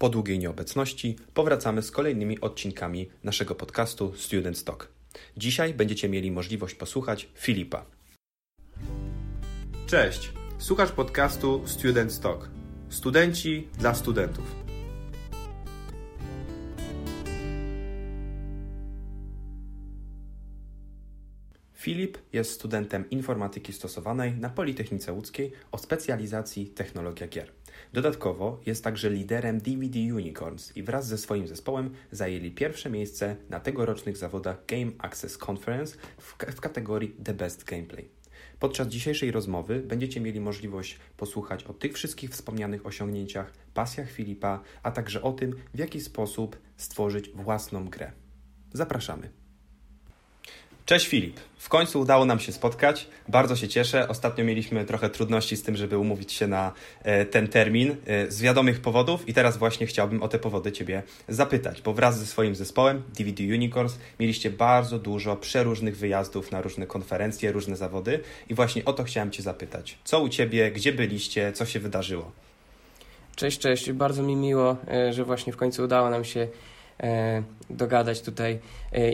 Po długiej nieobecności powracamy z kolejnymi odcinkami naszego podcastu Student Talk. Dzisiaj będziecie mieli możliwość posłuchać Filipa. Cześć, słuchasz podcastu Student Talk. Studenci dla studentów. Filip jest studentem informatyki stosowanej na Politechnice Łódzkiej o specjalizacji technologia gier. Dodatkowo jest także liderem DVD Unicorns i wraz ze swoim zespołem zajęli pierwsze miejsce na tegorocznych zawodach Game Access Conference w, w kategorii The Best Gameplay. Podczas dzisiejszej rozmowy będziecie mieli możliwość posłuchać o tych wszystkich wspomnianych osiągnięciach, pasjach Filipa, a także o tym, w jaki sposób stworzyć własną grę. Zapraszamy. Cześć Filip. W końcu udało nam się spotkać. Bardzo się cieszę. Ostatnio mieliśmy trochę trudności z tym, żeby umówić się na e, ten termin e, z wiadomych powodów i teraz właśnie chciałbym o te powody Ciebie zapytać, bo wraz ze swoim zespołem DVD Unicorns mieliście bardzo dużo przeróżnych wyjazdów na różne konferencje, różne zawody i właśnie o to chciałem Cię zapytać. Co u Ciebie, gdzie byliście, co się wydarzyło? Cześć, cześć. Bardzo mi miło, e, że właśnie w końcu udało nam się dogadać tutaj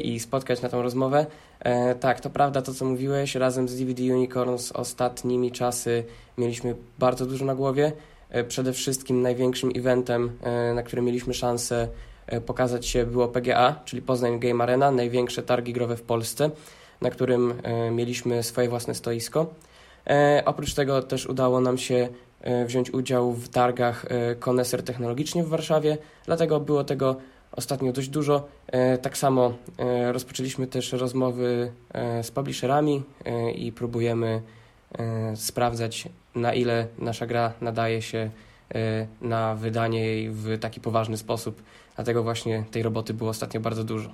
i spotkać na tą rozmowę. E, tak, to prawda to, co mówiłeś. Razem z DVD Unicorns ostatnimi czasy mieliśmy bardzo dużo na głowie. E, przede wszystkim największym eventem, e, na którym mieliśmy szansę e, pokazać się było PGA, czyli Poznań Game Arena, największe targi growe w Polsce, na którym e, mieliśmy swoje własne stoisko. E, oprócz tego też udało nam się wziąć udział w targach Koneser Technologicznie w Warszawie, dlatego było tego ostatnio dość dużo. E, tak samo e, rozpoczęliśmy też rozmowy e, z publisherami i próbujemy sprawdzać, na ile nasza gra nadaje się na wydanie jej w taki poważny sposób. Dlatego właśnie tej roboty było ostatnio bardzo dużo.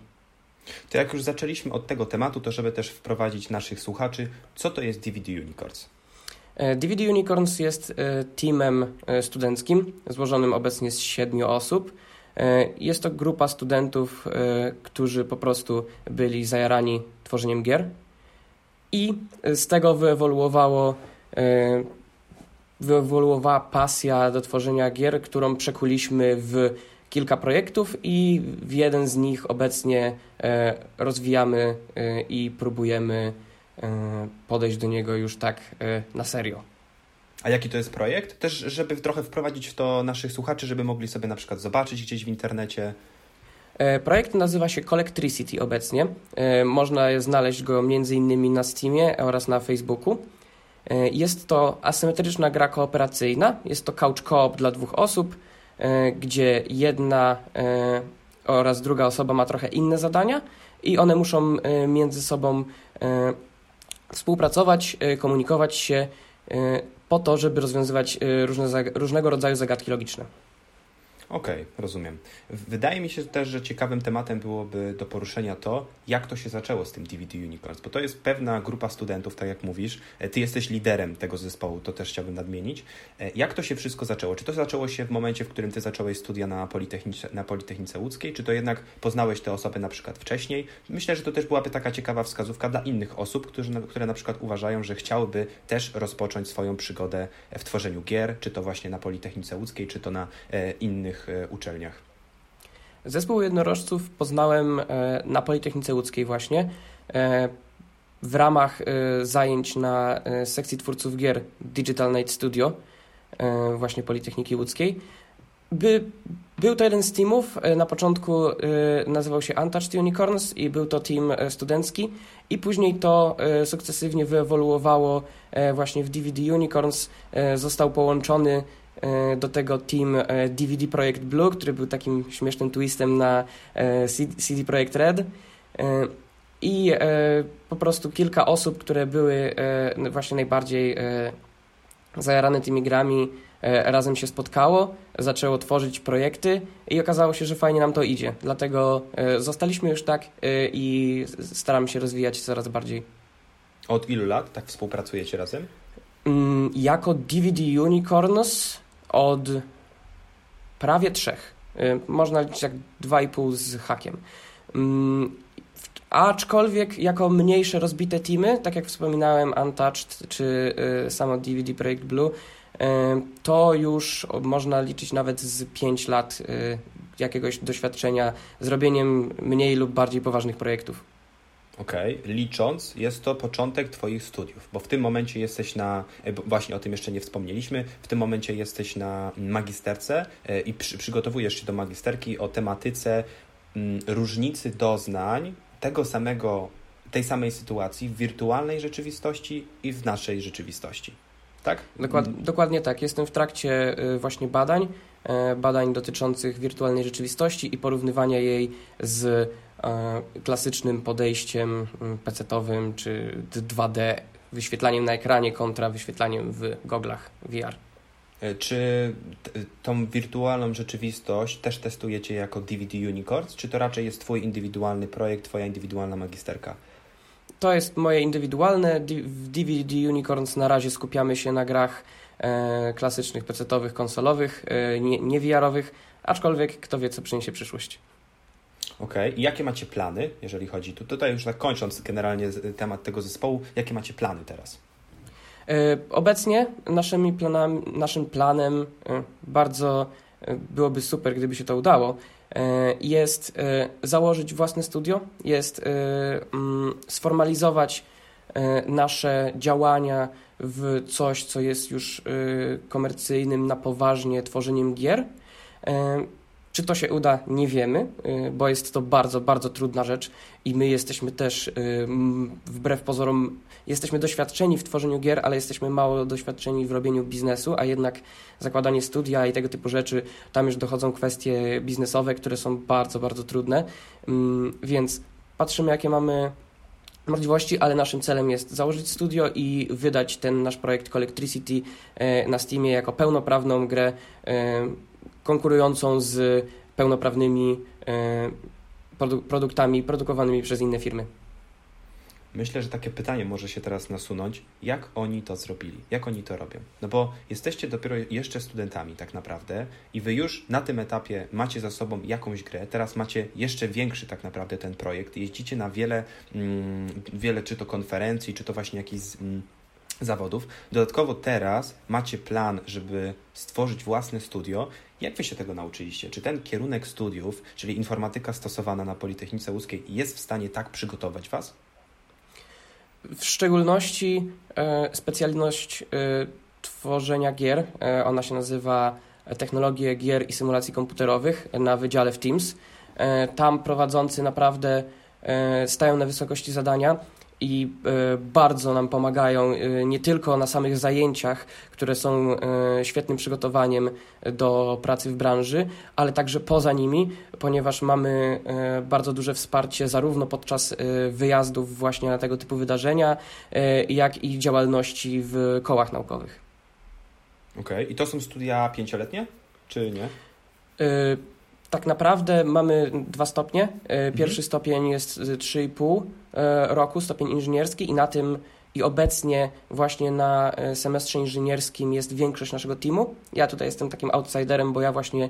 To jak już zaczęliśmy od tego tematu, to żeby też wprowadzić naszych słuchaczy, co to jest DVD Unicorns? DVD Unicorns jest teamem studenckim złożonym obecnie z siedmiu osób. E, jest to grupa studentów, e, którzy po prostu byli zajarani tworzeniem gier i z tego wyewoluowało e, wyewoluowała pasja do tworzenia gier, którą przekuliśmy w kilka projektów i w jeden z nich obecnie rozwijamy i próbujemy podejść do niego już tak na serio. A jaki to jest projekt? Też, żeby trochę wprowadzić w to naszych słuchaczy, żeby mogli sobie na przykład zobaczyć gdzieś w internecie. E, projekt nazywa się Collectricity obecnie. E, można znaleźć go m.in. na Steamie oraz na Facebooku. E, jest to asymetryczna gra kooperacyjna. Jest to couch co-op dla dwóch osób, gdzie jedna oraz druga osoba ma trochę inne zadania i one muszą między sobą współpracować, komunikować się po to, żeby rozwiązywać y, różne, różnego rodzaju zagadki logiczne. Okej, okay, rozumiem. Wydaje mi się też, że ciekawym tematem byłoby do poruszenia to, jak to się zaczęło z tym DVD Unicorns, bo to jest pewna grupa studentów, tak jak mówisz. E, ty jesteś liderem tego zespołu, to też chciałbym nadmienić. E, jak to się wszystko zaczęło? Czy to zaczęło się w momencie, w którym ty zacząłeś studia na Politechnice, na Politechnice Łódzkiej, czy to jednak poznałeś te osoby na przykład wcześniej? Myślę, że to też byłaby taka ciekawa wskazówka dla innych osób, którzy, które na przykład uważają, że chciałyby też rozpocząć swoją przygodę w tworzeniu gier, czy to właśnie na Politechnice Łódzkiej, czy to na e, innych E, uczelniach? Zespół jednorożców poznałem e, na Politechnice Łódzkiej właśnie e, w ramach zajęć na sekcji twórców gier Digital Night Studio właśnie Politechniki Łódzkiej. By, był to jeden z teamów. Na początku nazywał się Untouched Unicorns i był to team studencki i później to sukcesywnie wyewoluowało właśnie w DVD Unicorns. Został połączony do tego team DVD e, Projekt Blue, który był takim śmiesznym twistem na e, CD Projekt Red. I po prostu kilka osób, które były właśnie najbardziej zajarane tymi grami, razem się spotkało, zaczęło tworzyć projekty i okazało się, że fajnie nam to idzie. Dlatego zostaliśmy już tak i staramy się rozwijać coraz bardziej. Od ilu lat tak współpracujecie razem? Mm, jako DVD Unicorns od prawie trzech. Y, można liczyć jak 2,5 z hakiem. Mm, aczkolwiek jako mniejsze, rozbite teamy, tak jak wspominałem, Untouched czy y, samo DVD Projekt Blue, to już można liczyć nawet z 5 lat jakiegoś doświadczenia z robieniem mniej lub bardziej poważnych projektów. Okay. licząc, jest to początek Twoich studiów, bo w tym momencie jesteś na, e, właśnie o tym jeszcze nie wspomnieliśmy, w tym momencie jesteś na magisterce e, i przy, przygotowujesz się do magisterki o tematyce m, mm, różnicy doznań tego samego, tej samej sytuacji w wirtualnej rzeczywistości i w naszej rzeczywistości. Tak? Dokład, dokładnie tak. Jestem w trakcie y, właśnie badań, e, badań dotyczących wirtualnej rzeczywistości i porównywania jej z klasycznym podejściem mm, PC-owym czy 2D, wyświetlaniem na ekranie kontra wyświetlaniem w goglach VR. E, czy tą wirtualną rzeczywistość też testujecie jako DVD Unicorns, czy to raczej jest Twój indywidualny projekt, Twoja indywidualna magisterka? To jest moje indywidualne. W DVD Unicorns na razie skupiamy się na grach e, klasycznych PC-owych, konsolowych, e, nie, nie VR-owych, aczkolwiek kto wie, co przyniesie przyszłość. Okej, okay. i jakie macie plany, jeżeli chodzi, tu, tutaj już tak kończąc generalnie temat tego zespołu, jakie macie plany teraz? E, obecnie naszymi planami, naszym planem e, bardzo e, byłoby super, gdyby się to udało, jest założyć własne studio, jest mm, sformalizować nasze działania w coś, co jest już komercyjnym na poważnie tworzeniem gier czy to się uda, nie wiemy, y, bo jest to bardzo, bardzo trudna rzecz i my jesteśmy też, y, wbrew pozorom, jesteśmy doświadczeni w tworzeniu gier, ale jesteśmy mało doświadczeni w robieniu biznesu, a jednak zakładanie studia i tego typu rzeczy, tam już dochodzą kwestie biznesowe, które są bardzo, bardzo trudne, mm, więc patrzymy, jakie mamy możliwości, ale naszym celem jest założyć studio i wydać ten nasz projekt Collectricity y, na Steamie jako pełnoprawną grę konkurującą z pełnoprawnymi e, produktami produkowanymi przez inne firmy. Myślę, że takie pytanie może się teraz nasunąć, jak oni to zrobili, jak oni to robią. No bo jesteście dopiero jeszcze studentami tak naprawdę i wy już na tym etapie macie za sobą jakąś grę, teraz macie jeszcze większy tak naprawdę ten projekt, jeździcie na wiele, mm, wiele czy to konferencji, czy to właśnie jakichś mm, zawodów. Dodatkowo teraz macie plan, żeby stworzyć własne studio. Jak wy się tego nauczyliście? Czy ten kierunek studiów, czyli informatyka stosowana na Politechnice Łódzkiej, jest w stanie tak przygotować was? W szczególności e, specjalność e, tworzenia gier, e, ona się nazywa Technologie Gier i Symulacji Komputerowych na Wydziale w Teams. Tam prowadzący naprawdę stają na wysokości zadania i e, bardzo nam pomagają e, nie tylko na samych zajęciach, które są e, świetnym przygotowaniem do pracy w branży, ale także poza nimi, ponieważ mamy bardzo duże wsparcie zarówno podczas wyjazdów właśnie na tego typu wydarzenia, jak i działalności w kołach naukowych. Okej, okay. i to są studia pięcioletnie, czy nie? Tak naprawdę mamy dwa stopnie. E, pierwszy mhm. stopień jest 3,5 e, roku, stopień inżynierski i na tym i obecnie właśnie na e, semestrze inżynierskim jest większość naszego teamu. Ja tutaj jestem takim outsiderem, bo ja właśnie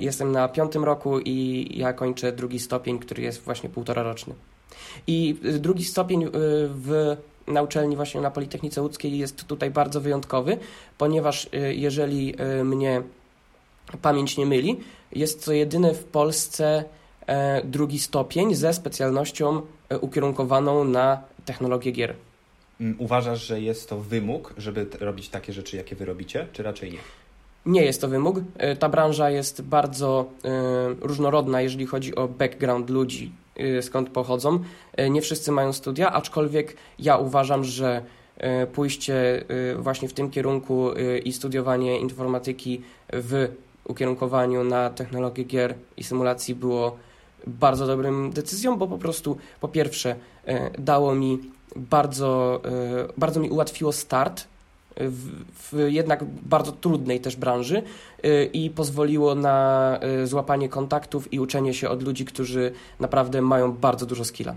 jestem na piątym roku i ja kończę drugi stopień, który jest właśnie półtora roczny. I drugi stopień w na uczelni właśnie na Politechnice Łódzkiej jest tutaj bardzo wyjątkowy, ponieważ jeżeli mnie pamięć nie myli, jest to jedyny w Polsce e, drugi stopień ze specjalnością e, ukierunkowaną na technologię gier. Mm, uważasz, że jest to wymóg, żeby robić takie rzeczy, jakie wy robicie, czy raczej nie? Nie jest to wymóg. E, ta branża jest bardzo różnorodna, jeżeli chodzi o background ludzi, skąd pochodzą. Nie wszyscy mają studia, aczkolwiek ja uważam, że pójście właśnie w tym kierunku i studiowanie informatyki w ukierunkowaniu na technologię gier i symulacji było bardzo dobrym decyzją, bo po prostu po pierwsze e, dało mi bardzo, e, bardzo mi ułatwiło start w, w, jednak bardzo trudnej też branży e, i pozwoliło na złapanie kontaktów i uczenie się od ludzi, którzy naprawdę mają bardzo dużo skilla.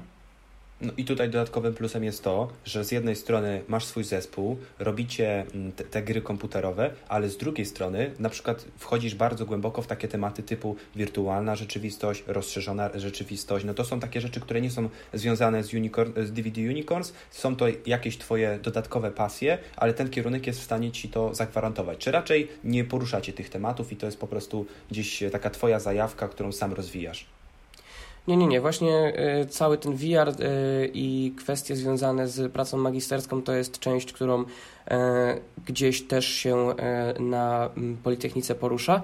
No i tutaj dodatkowym plusem jest to, że z jednej strony masz swój zespół, robicie mm, te, te, gry komputerowe, ale z drugiej strony na przykład wchodzisz bardzo głęboko w takie tematy typu wirtualna rzeczywistość, rozszerzona rzeczywistość. No to są takie rzeczy, które nie są związane z, Unicorn, z DVD Unicorns, są to jakieś Twoje dodatkowe pasje, ale ten kierunek jest w stanie Ci to zagwarantować. Czy raczej nie poruszacie tych tematów i to jest po prostu gdzieś taka Twoja zajawka, którą sam rozwijasz? Nie, nie, nie. Właśnie y, cały ten VR y, i kwestie związane z pracą magisterską to jest część, którą y, gdzieś też się na Politechnice porusza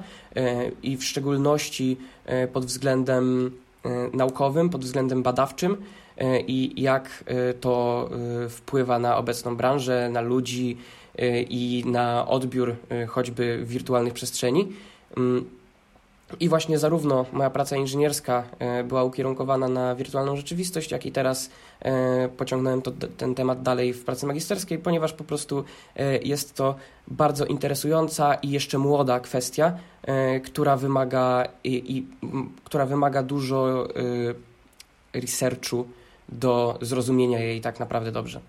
i w szczególności pod względem naukowym, pod względem badawczym i jak to wpływa na obecną branżę, na ludzi i na odbiór choćby wirtualnych przestrzeni. I właśnie zarówno moja praca inżynierska e, była ukierunkowana na wirtualną rzeczywistość, jak i teraz e, pociągnąłem to, ten temat dalej w pracy magisterskiej, ponieważ po prostu e, jest to bardzo interesująca i jeszcze młoda kwestia, która wymaga, i, i która wymaga dużo researchu do zrozumienia jej tak naprawdę dobrze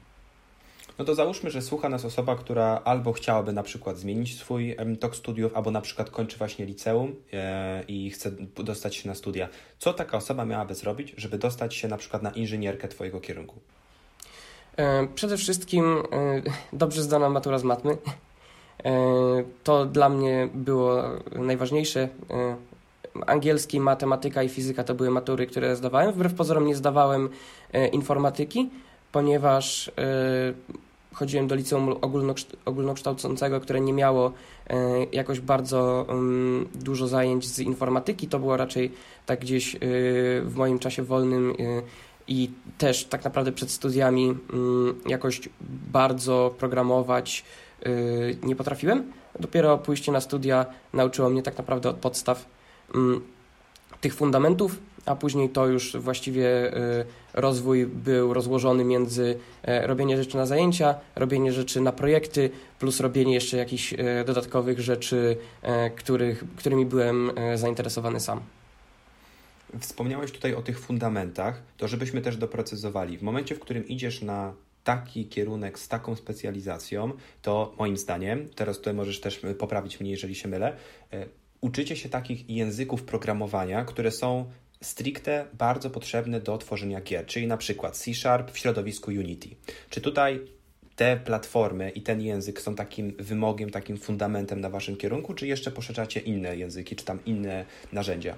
no to załóżmy, że słucha nas osoba, która albo chciałaby na przykład zmienić swój tok studiów, albo na przykład kończy właśnie liceum e, i chce dostać się na studia. Co taka osoba miałaby zrobić, żeby dostać się na przykład na inżynierkę Twojego kierunku? E, przede wszystkim e, dobrze zdana matura z matmy. To dla mnie było najważniejsze. Angielski, matematyka i fizyka to były matury, które zdawałem. Wbrew pozorom nie zdawałem informatyki, ponieważ chodziłem do liceum ogólnokształcącego, które nie miało e, jakoś bardzo um, dużo zajęć z informatyki. To było raczej tak gdzieś e, w moim czasie wolnym e, i też tak naprawdę przed studiami um, jakoś bardzo programować nie potrafiłem. Dopiero pójście na studia nauczyło mnie tak naprawdę od podstaw um, tych fundamentów, a później to już właściwie y, rozwój był rozłożony między e, robienie rzeczy na zajęcia, robienie rzeczy na projekty, plus robienie jeszcze jakichś e, dodatkowych rzeczy, e, których, którymi byłem zainteresowany sam. Wspomniałeś tutaj o tych fundamentach, to żebyśmy też doprecyzowali. W momencie, w którym idziesz na taki kierunek z taką specjalizacją, to moim zdaniem, teraz tutaj możesz też poprawić mnie, jeżeli się mylę, uczycie się takich języków programowania, które są stricte bardzo potrzebne do tworzenia gier, czyli na przykład C Sharp w środowisku Unity. Czy tutaj te platformy i ten język są takim wymogiem, takim fundamentem na Waszym kierunku, czy jeszcze poszerzacie inne języki, czy tam inne narzędzia?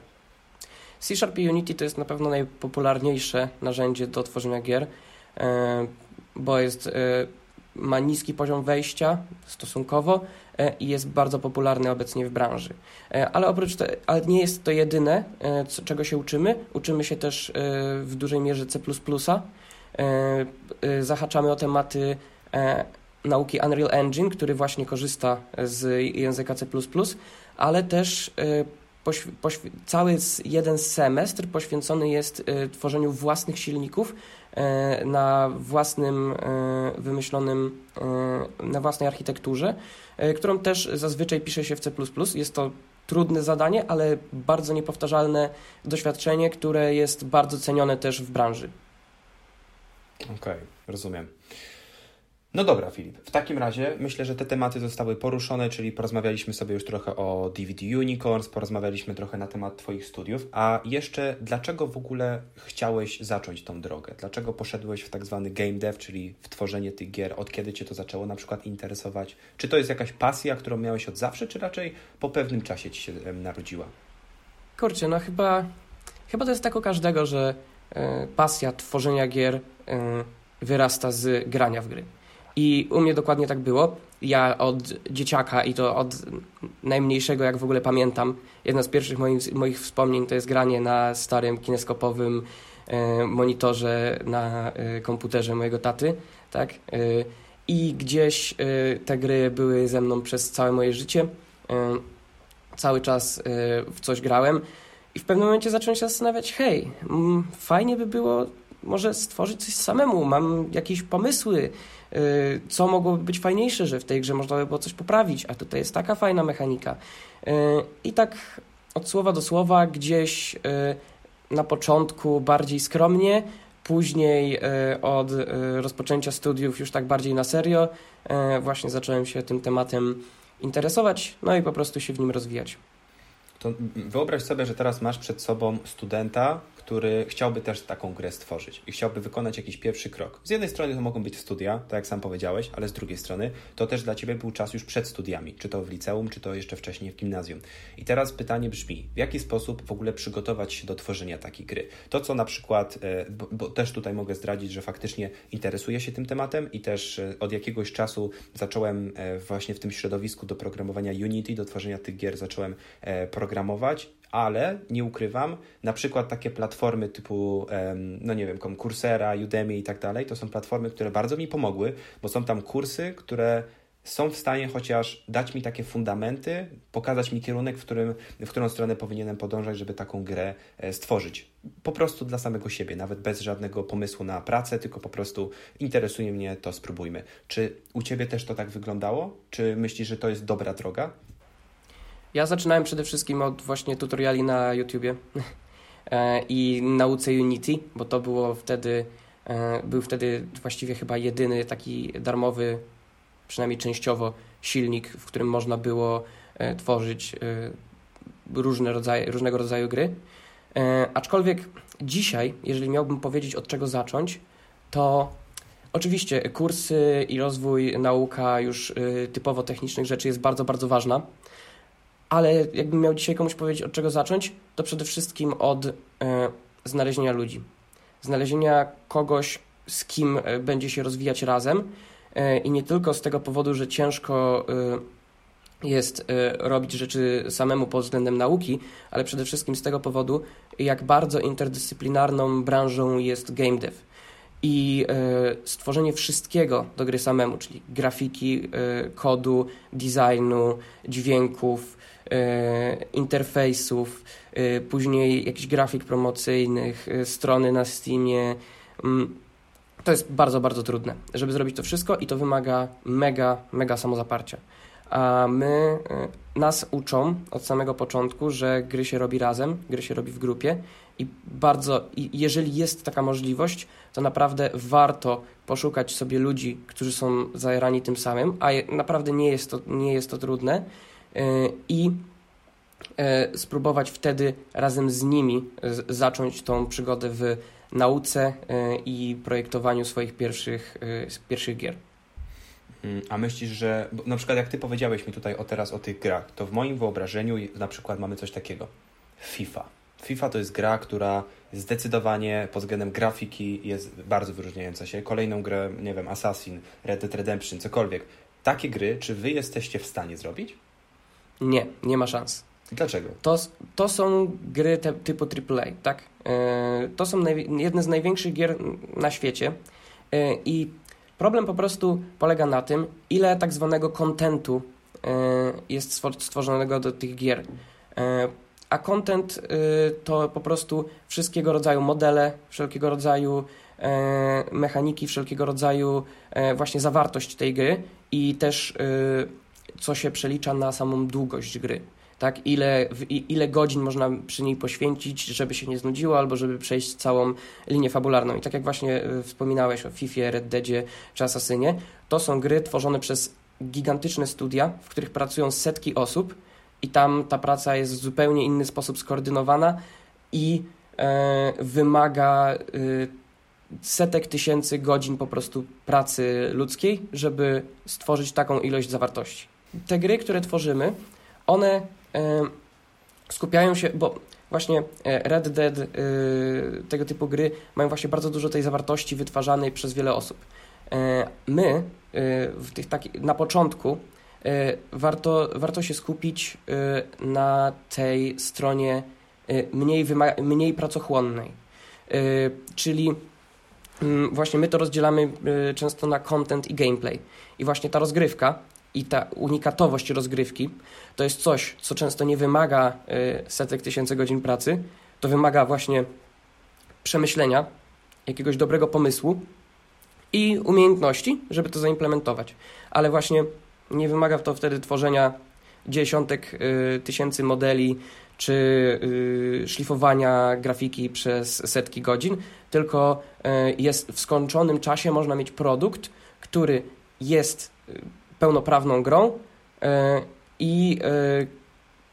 C Sharp i Unity to jest na pewno najpopularniejsze narzędzie do tworzenia gier, e, bo jest, e, ma niski poziom wejścia stosunkowo, E, i jest bardzo popularny obecnie w branży. E, ale oprócz tego, ale nie jest to jedyne, e, co, czego się uczymy. Uczymy się też w dużej mierze C++. Zahaczamy o tematy nauki Unreal Engine, który właśnie korzysta z języka C++, ale też cały jeden semestr poświęcony jest tworzeniu własnych silników na własnym wymyślonym, na własnej architekturze, którą też zazwyczaj pisze się w C++. Jest to trudne zadanie, ale bardzo niepowtarzalne doświadczenie, które jest bardzo cenione też w branży. Okej, okay, rozumiem. No dobra, Filip. W takim razie myślę, że te tematy zostały poruszone, czyli porozmawialiśmy sobie już trochę o DVD Unicorns, porozmawialiśmy trochę na temat Twoich studiów, a jeszcze dlaczego w ogóle chciałeś zacząć tą drogę? Dlaczego poszedłeś w tak zwany game dev, czyli w tworzenie tych gier? Od kiedy Cię to zaczęło na przykład interesować? Czy to jest jakaś pasja, którą miałeś od zawsze, czy raczej po pewnym czasie Ci się narodziła? Kurczę, no chyba, chyba to jest tak u każdego, że y, pasja tworzenia gier y, wyrasta z grania w gry. I u mnie dokładnie tak było. Ja od dzieciaka i to od najmniejszego, jak w ogóle pamiętam, jedna z pierwszych moich, moich wspomnień to jest granie na starym kineskopowym e, monitorze na e, komputerze mojego taty, tak? E, I gdzieś te gry były ze mną przez całe moje życie. Cały czas w coś grałem. I w pewnym momencie zacząłem się zastanawiać, hej, mm, fajnie by było może stworzyć coś samemu, mam jakieś pomysły, Y, co mogłoby być fajniejsze, że w tej grze można by było coś poprawić, a tutaj jest taka fajna mechanika. Y, I tak od słowa do słowa gdzieś y, na początku bardziej skromnie, Później od rozpoczęcia studiów już tak bardziej na serio właśnie zacząłem się tym tematem interesować, no i po prostu się w nim rozwijać. To wyobraź sobie, że teraz masz przed sobą studenta, który chciałby też taką grę stworzyć i chciałby wykonać jakiś pierwszy krok. Z jednej strony to mogą być studia, tak jak sam powiedziałeś, ale z drugiej strony to też dla Ciebie był czas już przed studiami, czy to w liceum, czy to jeszcze wcześniej w gimnazjum. I teraz pytanie brzmi, w jaki sposób w ogóle przygotować się do tworzenia takiej gry? To, co na przykład, e, bo, bo też tutaj mogę zdradzić, że faktycznie interesuję się tym tematem i też e, od jakiegoś czasu zacząłem e, właśnie w tym środowisku do programowania Unity, do tworzenia tych gier zacząłem programować ale nie ukrywam, na przykład takie platformy typu, no nie wiem, Coursera, Udemy i tak dalej, to są platformy, które bardzo mi pomogły, bo są tam kursy, które są w stanie chociaż dać mi takie fundamenty, pokazać mi kierunek, w, którym, w którą stronę powinienem podążać, żeby taką grę e, stworzyć. Po prostu dla samego siebie, nawet bez żadnego pomysłu na pracę, tylko po prostu interesuje mnie, to spróbujmy. Czy u Ciebie też to tak wyglądało? Czy myślisz, że to jest dobra droga? Ja zaczynałem przede wszystkim od właśnie tutoriali na YouTubie e, i nauce Unity, bo to było wtedy, e, był wtedy właściwie chyba jedyny taki darmowy, przynajmniej częściowo, silnik, w którym można było e, tworzyć różne rodzaje, różnego rodzaju gry. Aczkolwiek dzisiaj, jeżeli miałbym powiedzieć od czego zacząć, to oczywiście kursy i rozwój, nauka już typowo technicznych rzeczy jest bardzo, bardzo ważna ale jakbym miał dzisiaj komuś powiedzieć, od czego zacząć, to przede wszystkim od e, znalezienia ludzi. Znalezienia kogoś, z kim e, będzie się rozwijać razem e, i nie tylko z tego powodu, że ciężko e, jest e, robić rzeczy samemu pod względem nauki, ale przede wszystkim z tego powodu, jak bardzo interdyscyplinarną branżą jest game dev. I e, stworzenie wszystkiego do gry samemu, czyli grafiki, kodu, designu, dźwięków, interfejsów, e, później jakichś grafik promocyjnych, e, strony na Steamie. Mm, to jest bardzo, bardzo trudne, żeby zrobić to wszystko i to wymaga mega, mega samozaparcia. A my, nas uczą od samego początku, że gry się robi razem, gry się robi w grupie i bardzo, i jeżeli jest taka możliwość, to naprawdę warto poszukać sobie ludzi, którzy są zajarani tym samym, a naprawdę nie jest to, nie jest to trudne E, i e, spróbować wtedy razem z nimi zacząć tą przygodę w nauce e, i projektowaniu swoich pierwszych, pierwszych gier. Mm, a myślisz, że na przykład jak ty powiedziałeś mi tutaj o teraz o tych grach, to w moim wyobrażeniu na przykład mamy coś takiego. FIFA. FIFA to jest gra, która zdecydowanie pod względem grafiki jest bardzo wyróżniająca się. Kolejną grę, nie wiem, Assassin, Red Dead Redemption, cokolwiek. Takie gry, czy wy jesteście w stanie zrobić? Nie, nie ma szans. Dlaczego? To, to są gry te, typu AAA, tak? Yy, to są jedne z największych gier na świecie yy, i problem po prostu polega na tym, ile tak zwanego kontentu yy, jest stworzonego do tych gier. A content to po prostu wszystkiego rodzaju modele, wszelkiego rodzaju mechaniki, wszelkiego rodzaju właśnie zawartość tej gry i też co się przelicza na samą długość gry. Tak, ile, ile godzin można przy niej poświęcić, żeby się nie znudziło, albo żeby przejść całą linię fabularną. I tak jak właśnie e, wspominałeś o FIFA, Red Deadzie czy Assassinie, to są gry tworzone przez gigantyczne studia, w których pracują setki osób i tam ta praca jest w zupełnie inny sposób skoordynowana i e, wymaga e, setek tysięcy godzin po prostu pracy ludzkiej, żeby stworzyć taką ilość zawartości te gry, które tworzymy, one skupiają się, bo właśnie e, Red Dead, e, tego typu gry mają właśnie bardzo dużo tej zawartości wytwarzanej przez wiele osób. E, my w tych taki, na początku warto, warto się skupić na tej stronie mniej, mniej pracochłonnej. Czyli właśnie my to rozdzielamy często na content i gameplay. I właśnie ta rozgrywka i ta unikatowość rozgrywki to jest coś, co często nie wymaga y, setek tysięcy godzin pracy, to wymaga właśnie przemyślenia, jakiegoś dobrego pomysłu i umiejętności, żeby to zaimplementować. Ale właśnie nie wymaga to wtedy tworzenia dziesiątek tysięcy modeli czy szlifowania grafiki przez setki godzin, tylko jest w skończonym czasie można mieć produkt, który jest pełnoprawną grą i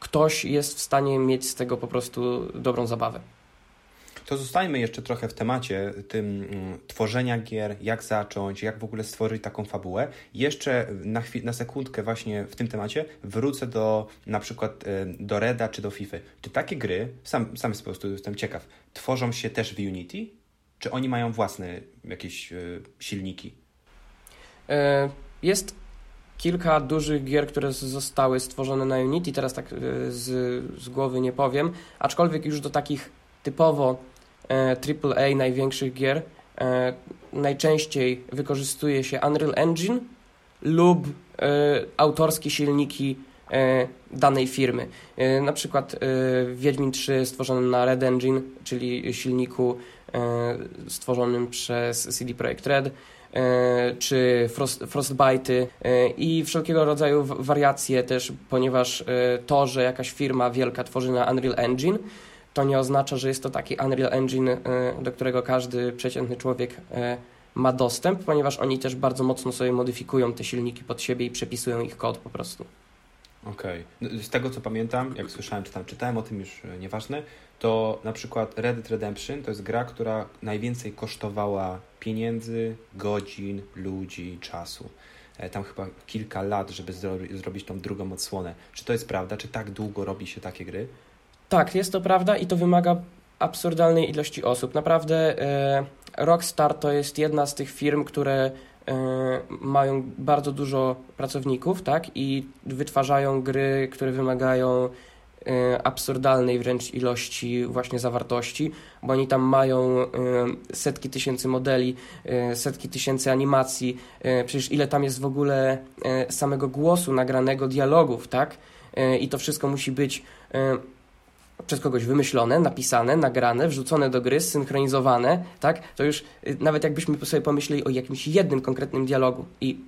ktoś jest w stanie mieć z tego po prostu dobrą zabawę. To zostańmy jeszcze trochę w temacie tym mm, tworzenia gier, jak zacząć, jak w ogóle stworzyć taką fabułę. Jeszcze na, chwil, na sekundkę właśnie w tym temacie wrócę do na przykład y, do Reda czy do FIFA. Czy takie gry, sam, sam po prostu jestem ciekaw, tworzą się też w Unity? Czy oni mają własne jakieś y, silniki? E, jest kilka dużych gier, które zostały stworzone na Unity, teraz tak e, z, z głowy nie powiem, aczkolwiek już do takich typowo AAA największych gier e, najczęściej wykorzystuje się Unreal Engine lub e, autorskie silniki danej firmy. Na przykład Wiedźmin 3 stworzony na Red Engine, czyli silniku stworzonym przez CD Projekt Red. E, czy frost, frostbite'y e, i wszelkiego rodzaju wariacje też, ponieważ e, to, że jakaś firma wielka tworzy na Unreal Engine, to nie oznacza, że jest to taki Unreal Engine, do którego każdy przeciętny człowiek ma dostęp, ponieważ oni też bardzo mocno sobie modyfikują te silniki pod siebie i przepisują ich kod po prostu. Okej. Okay. No, z tego co pamiętam, jak słyszałem, czy tam czytałem o tym, już nieważne, to na przykład Red Dead Redemption to jest gra, która najwięcej kosztowała pieniędzy, godzin, ludzi, czasu. E, tam chyba kilka lat, żeby zro zrobić tą drugą odsłonę. Czy to jest prawda? Czy tak długo robi się takie gry? Tak, jest to prawda i to wymaga absurdalnej ilości osób. Naprawdę e, Rockstar to jest jedna z tych firm, które e, mają bardzo dużo pracowników, tak? I wytwarzają gry, które wymagają E, absurdalnej wręcz ilości właśnie zawartości, bo oni tam mają setki tysięcy modeli, setki tysięcy animacji, przecież ile tam jest w ogóle samego głosu nagranego, dialogów, tak? I to wszystko musi być przez kogoś wymyślone, napisane, nagrane, wrzucone do gry, synchronizowane, tak? To już nawet jakbyśmy sobie pomyśleli o jakimś jednym konkretnym dialogu i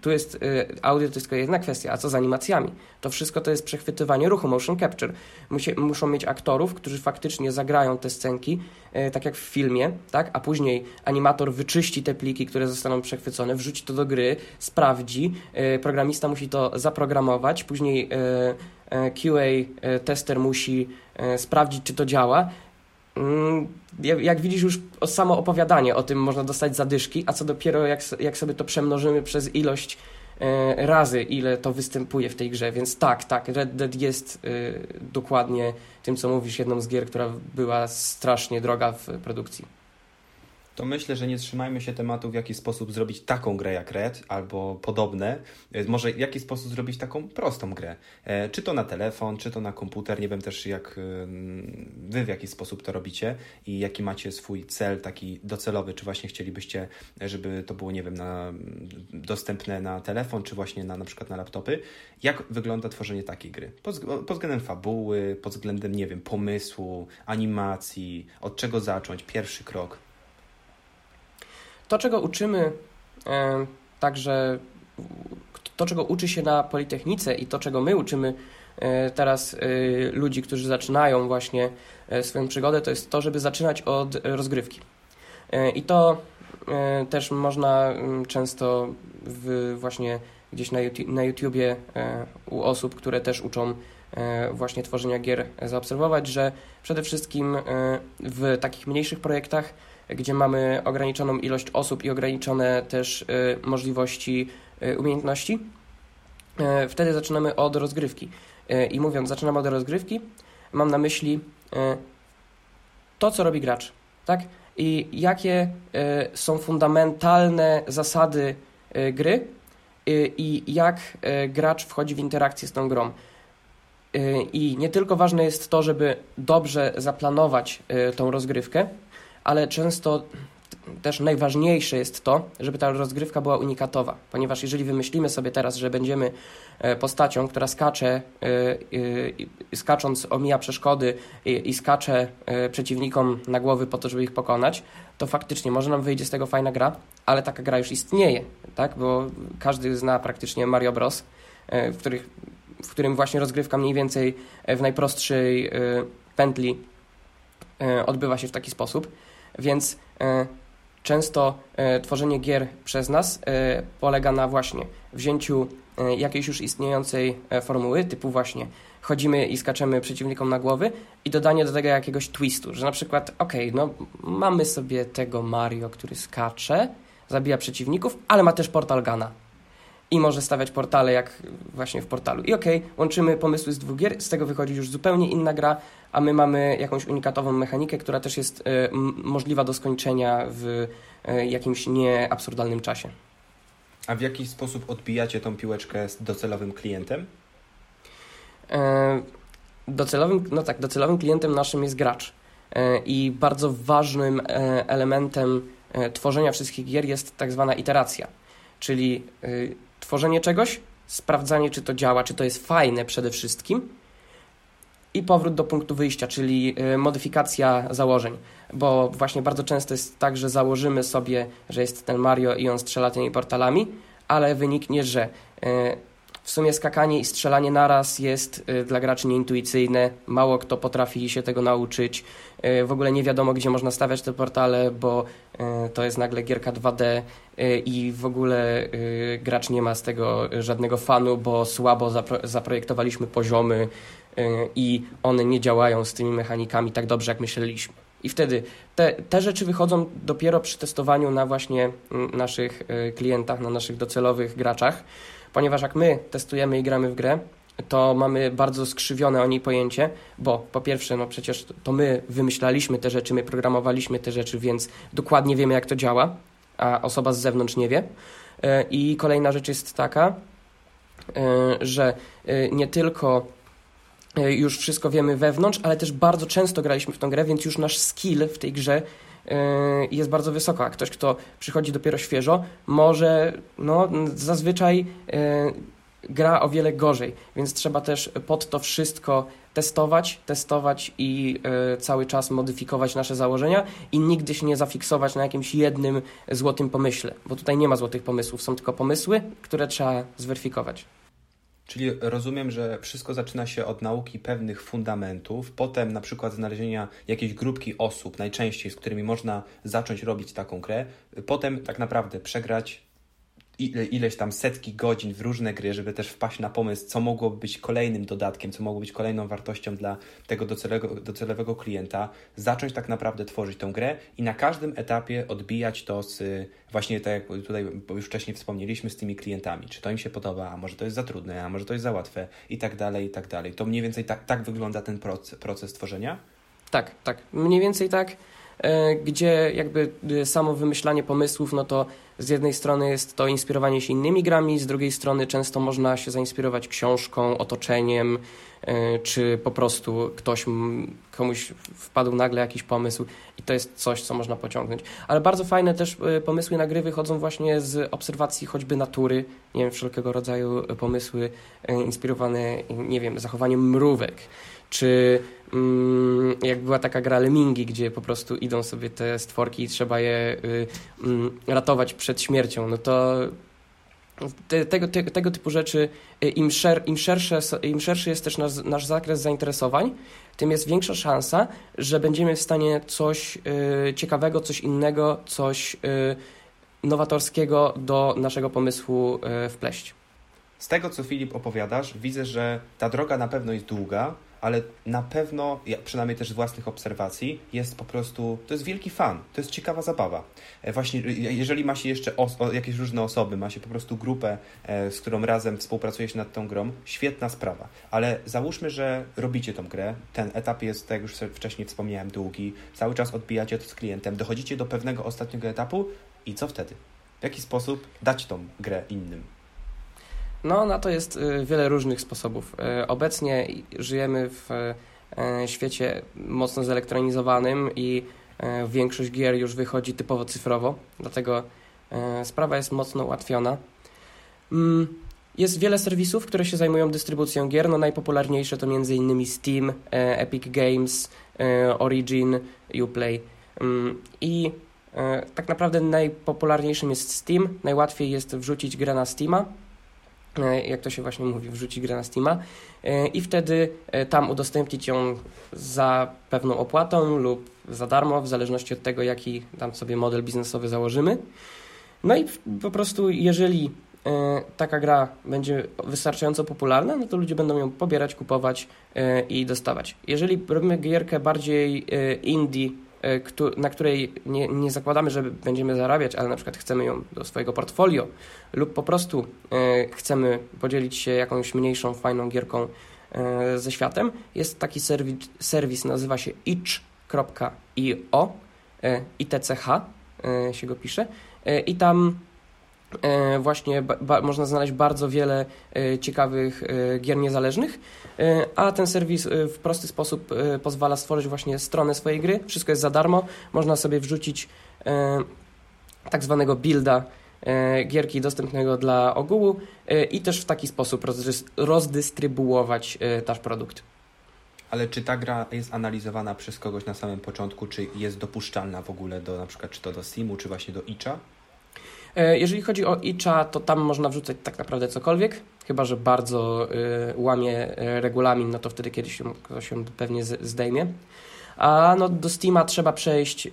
tu jest y, audio to jest tylko jedna kwestia, a co z animacjami? To wszystko to jest przechwytywanie ruchu, motion capture. Musi, muszą mieć aktorów, którzy faktycznie zagrają te scenki, y, tak jak w filmie, tak? a później animator wyczyści te pliki, które zostaną przechwycone, wrzuci to do gry, sprawdzi, y, programista musi to zaprogramować, później QA tester musi sprawdzić, czy to działa Mm, jak widzisz, już samo opowiadanie o tym można dostać zadyszki, a co dopiero jak, jak sobie to przemnożymy przez ilość e, razy, ile to występuje w tej grze. Więc tak, tak, Red Dead jest e, dokładnie tym, co mówisz, jedną z gier, która była strasznie droga w produkcji to myślę, że nie trzymajmy się tematu, w jaki sposób zrobić taką grę jak Red albo podobne. E, może w jaki sposób zrobić taką prostą grę. E, czy to na telefon, czy to na komputer. Nie wiem też, jak e, wy w jaki sposób to robicie i jaki macie swój cel taki docelowy. Czy właśnie chcielibyście, żeby to było, nie wiem, na, dostępne na telefon, czy właśnie na, na przykład na laptopy. Jak wygląda tworzenie takiej gry? Pod, pod względem fabuły, pod względem, nie wiem, pomysłu, animacji, od czego zacząć, pierwszy krok. To, czego uczymy e, także, to, czego uczy się na Politechnice i to, czego my uczymy e, teraz e, ludzi, którzy zaczynają właśnie swoją przygodę, to jest to, żeby zaczynać od rozgrywki. I to też można mm, często w, właśnie gdzieś na, na YouTubie u osób, które też uczą właśnie tworzenia gier zaobserwować, że przede wszystkim w takich mniejszych projektach gdzie mamy ograniczoną ilość osób i ograniczone też y, możliwości y, umiejętności. Y, wtedy zaczynamy od rozgrywki. I mówiąc, zaczynamy od rozgrywki, mam na myśli to, co robi gracz, tak? I jakie są fundamentalne zasady gry i jak gracz wchodzi w interakcję z tą grą. I nie tylko ważne jest to, żeby dobrze zaplanować tą rozgrywkę, ale często też najważniejsze jest to, żeby ta rozgrywka była unikatowa, ponieważ jeżeli wymyślimy sobie teraz, że będziemy e, postacią, która skacze, e, skacząc omija przeszkody i skacze e, przeciwnikom na głowy po to, żeby ich pokonać, to faktycznie może nam wyjdzie z tego fajna gra, ale taka gra już istnieje, tak? bo każdy zna praktycznie Mario Bros., w których w którym właśnie rozgrywka mniej więcej w najprostszej pętli odbywa się w taki sposób. Więc często tworzenie gier przez nas polega na właśnie wzięciu jakiejś już istniejącej formuły, typu właśnie chodzimy i skaczemy przeciwnikom na głowy i dodanie do tego jakiegoś twistu, że na przykład, okej, okay, no mamy sobie tego Mario, który skacze, zabija przeciwników, ale ma też portal Gana i może stawiać portale jak właśnie w portalu. I okej, okay, łączymy pomysły z dwóch gier, z tego wychodzi już zupełnie inna gra, a my mamy jakąś unikatową mechanikę, która też jest y, możliwa do skończenia w y, jakimś nieabsurdalnym czasie. A w jaki sposób odbijacie tą piłeczkę z docelowym klientem? E, docelowym, no tak, docelowym klientem naszym jest gracz. E, I bardzo ważnym e, elementem tworzenia wszystkich gier jest tak zwana iteracja, czyli tworzenie czegoś, sprawdzanie, czy to działa, czy to jest fajne przede wszystkim i powrót do punktu wyjścia, czyli modyfikacja założeń, bo właśnie bardzo często jest tak, że założymy sobie, że jest ten Mario i on strzela tymi portalami, ale wyniknie, że w sumie skakanie i strzelanie naraz jest y, dla graczy nieintuicyjne. Mało kto potrafi się tego nauczyć. Y, w ogóle nie wiadomo, gdzie można stawiać te portale, bo y, to jest nagle gierka 2D i w ogóle gracz nie ma z tego żadnego fanu, bo słabo zapro zaprojektowaliśmy poziomy i one nie działają z tymi mechanikami tak dobrze, jak myśleliśmy. I wtedy te, te rzeczy wychodzą dopiero przy testowaniu na właśnie mm, naszych klientach, na naszych docelowych graczach ponieważ jak my testujemy i gramy w grę, to mamy bardzo skrzywione o niej pojęcie, bo po pierwsze, no przecież to my wymyślaliśmy te rzeczy, my programowaliśmy te rzeczy, więc dokładnie wiemy, jak to działa, a osoba z zewnątrz nie wie. E, I kolejna rzecz jest taka, e, że e, nie tylko już wszystko wiemy wewnątrz, ale też bardzo często graliśmy w tą grę, więc już nasz skill w tej grze jest bardzo wysoka. Ktoś, kto przychodzi dopiero świeżo, może no, zazwyczaj gra o wiele gorzej, więc trzeba też pod to wszystko testować, testować i cały czas modyfikować nasze założenia i nigdy się nie zafiksować na jakimś jednym złotym pomyśle, bo tutaj nie ma złotych pomysłów, są tylko pomysły, które trzeba zweryfikować. Czyli rozumiem, że wszystko zaczyna się od nauki pewnych fundamentów, potem na przykład znalezienia jakiejś grupki osób, najczęściej z którymi można zacząć robić taką grę, potem tak naprawdę przegrać ile, ileś tam setki godzin w różne gry, żeby też wpaść na pomysł, co mogłoby być kolejnym dodatkiem, co mogło być kolejną wartością dla tego docelowego, docelowego klienta, zacząć tak naprawdę tworzyć tę grę i na każdym etapie odbijać to z właśnie tak jak tutaj już wcześniej wspomnieliśmy z tymi klientami, czy to im się podoba, a może to jest za trudne, a może to jest za łatwe i tak dalej, i tak dalej. To mniej więcej tak, tak wygląda ten proces, proces tworzenia? Tak, tak. Mniej więcej tak. E, gdzie jakby e, samo wymyślanie pomysłów, no to z jednej strony jest to inspirowanie się innymi grami, z drugiej strony często można się zainspirować książką, otoczeniem, e, czy po prostu ktoś, komuś wpadł nagle jakiś pomysł i to jest coś, co można pociągnąć. Ale bardzo fajne też pomysły na gry wychodzą właśnie z obserwacji choćby natury, nie wiem, wszelkiego rodzaju pomysły inspirowane, nie wiem, zachowaniem mrówek, czy jak była taka gra Lemingi, gdzie po prostu idą sobie te stworki i trzeba je y, mm, ratować przed śmiercią, no to te, tego, te, tego typu rzeczy, y, im, szer, im, szersze, im szerszy jest też nasz, nasz zakres zainteresowań, tym jest większa szansa, że będziemy w stanie coś y, ciekawego, coś innego, coś nowatorskiego do naszego pomysłu wpleść. Z tego, co Filip opowiadasz, widzę, że ta droga na pewno jest długa, ale na pewno, przynajmniej też z własnych obserwacji, jest po prostu, to jest wielki fan, to jest ciekawa zabawa. E, właśnie, jeżeli ma się jeszcze jakieś różne osoby, ma się po prostu grupę, e, z którą razem współpracuje się nad tą grą, świetna sprawa. Ale załóżmy, że robicie tą grę, ten etap jest, tak jak już wcześniej wspomniałem, długi, cały czas odbijacie to z klientem, dochodzicie do pewnego ostatniego etapu i co wtedy? W jaki sposób dać tą grę innym? No, na to jest y, wiele różnych sposobów. Y, obecnie żyjemy w y, świecie mocno zelektronizowanym i większość gier już wychodzi typowo cyfrowo, dlatego sprawa jest mocno ułatwiona. Mm, jest wiele serwisów, które się zajmują dystrybucją gier. No, najpopularniejsze to m.in. Steam, Epic Games, Origin, Uplay. Mm, I tak naprawdę najpopularniejszym jest Steam. Najłatwiej jest wrzucić grę na Steama jak to się właśnie mówi, wrzucić grę na Steama i wtedy tam udostępnić ją za pewną opłatą lub za darmo, w zależności od tego, jaki tam sobie model biznesowy założymy. No i po prostu, jeżeli E, taka gra będzie wystarczająco popularna, no to ludzie będą ją pobierać, kupować e, i dostawać. Jeżeli robimy gierkę bardziej e, indie, na której nie, nie zakładamy, że będziemy zarabiać, ale na przykład chcemy ją do swojego portfolio lub po prostu chcemy podzielić się jakąś mniejszą, fajną gierką ze światem, jest taki serwis, serwis nazywa się itch.io, itch się go pisze i tam E, właśnie można znaleźć bardzo wiele e, ciekawych e, gier niezależnych, a ten serwis w prosty sposób pozwala stworzyć właśnie stronę swojej gry. Wszystko jest za darmo. Można sobie wrzucić tak zwanego builda gierki dostępnego dla ogółu i też w taki sposób rozdystrybuować nasz produkt. Ale czy ta gra jest analizowana przez kogoś na samym początku, czy jest dopuszczalna w ogóle do na przykład czy to do Steamu, czy właśnie do Itcha? E, jeżeli chodzi o Itcha, to tam można wrzucać tak naprawdę cokolwiek, chyba że bardzo y, łamie e, regulamin, no to wtedy kiedyś się, ktoś się pewnie zdejmie. A no, do Steama trzeba przejść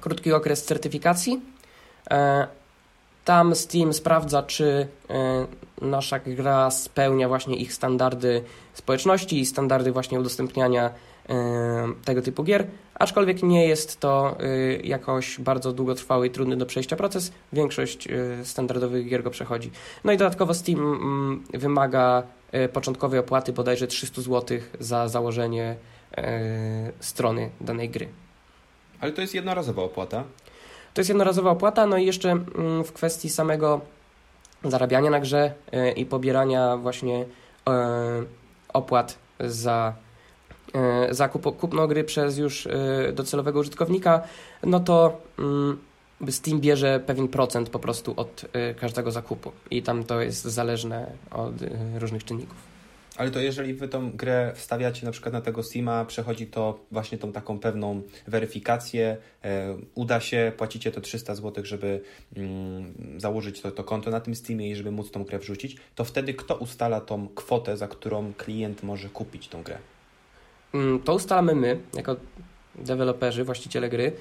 krótki okres certyfikacji. E, tam Steam sprawdza, czy nasza gra spełnia właśnie ich standardy społeczności i standardy właśnie udostępniania tego typu gier, aczkolwiek nie jest to y, jakoś bardzo długotrwały i trudny do przejścia proces. Większość y, standardowych gier go przechodzi. No i dodatkowo Steam mm, wymaga y, początkowej opłaty bodajże 300 zł za założenie strony danej gry. Ale to jest jednorazowa opłata? To jest jednorazowa opłata, no i jeszcze mm, w kwestii samego zarabiania na grze i pobierania właśnie opłat za zakup kupno gry przez już e, docelowego użytkownika, no to mm, Steam bierze pewien procent po prostu od e, każdego zakupu i tam to jest zależne od różnych czynników. Ale to jeżeli wy tą grę wstawiacie na przykład na tego Steama, przechodzi to właśnie tą taką pewną weryfikację, e, uda się, płacicie to 300 zł, żeby mm, założyć to, to konto na tym Steamie i żeby móc tą grę wrzucić, to wtedy kto ustala tą kwotę, za którą klient może kupić tą grę? Mm, to ustalamy my, jako deweloperzy, właściciele gry.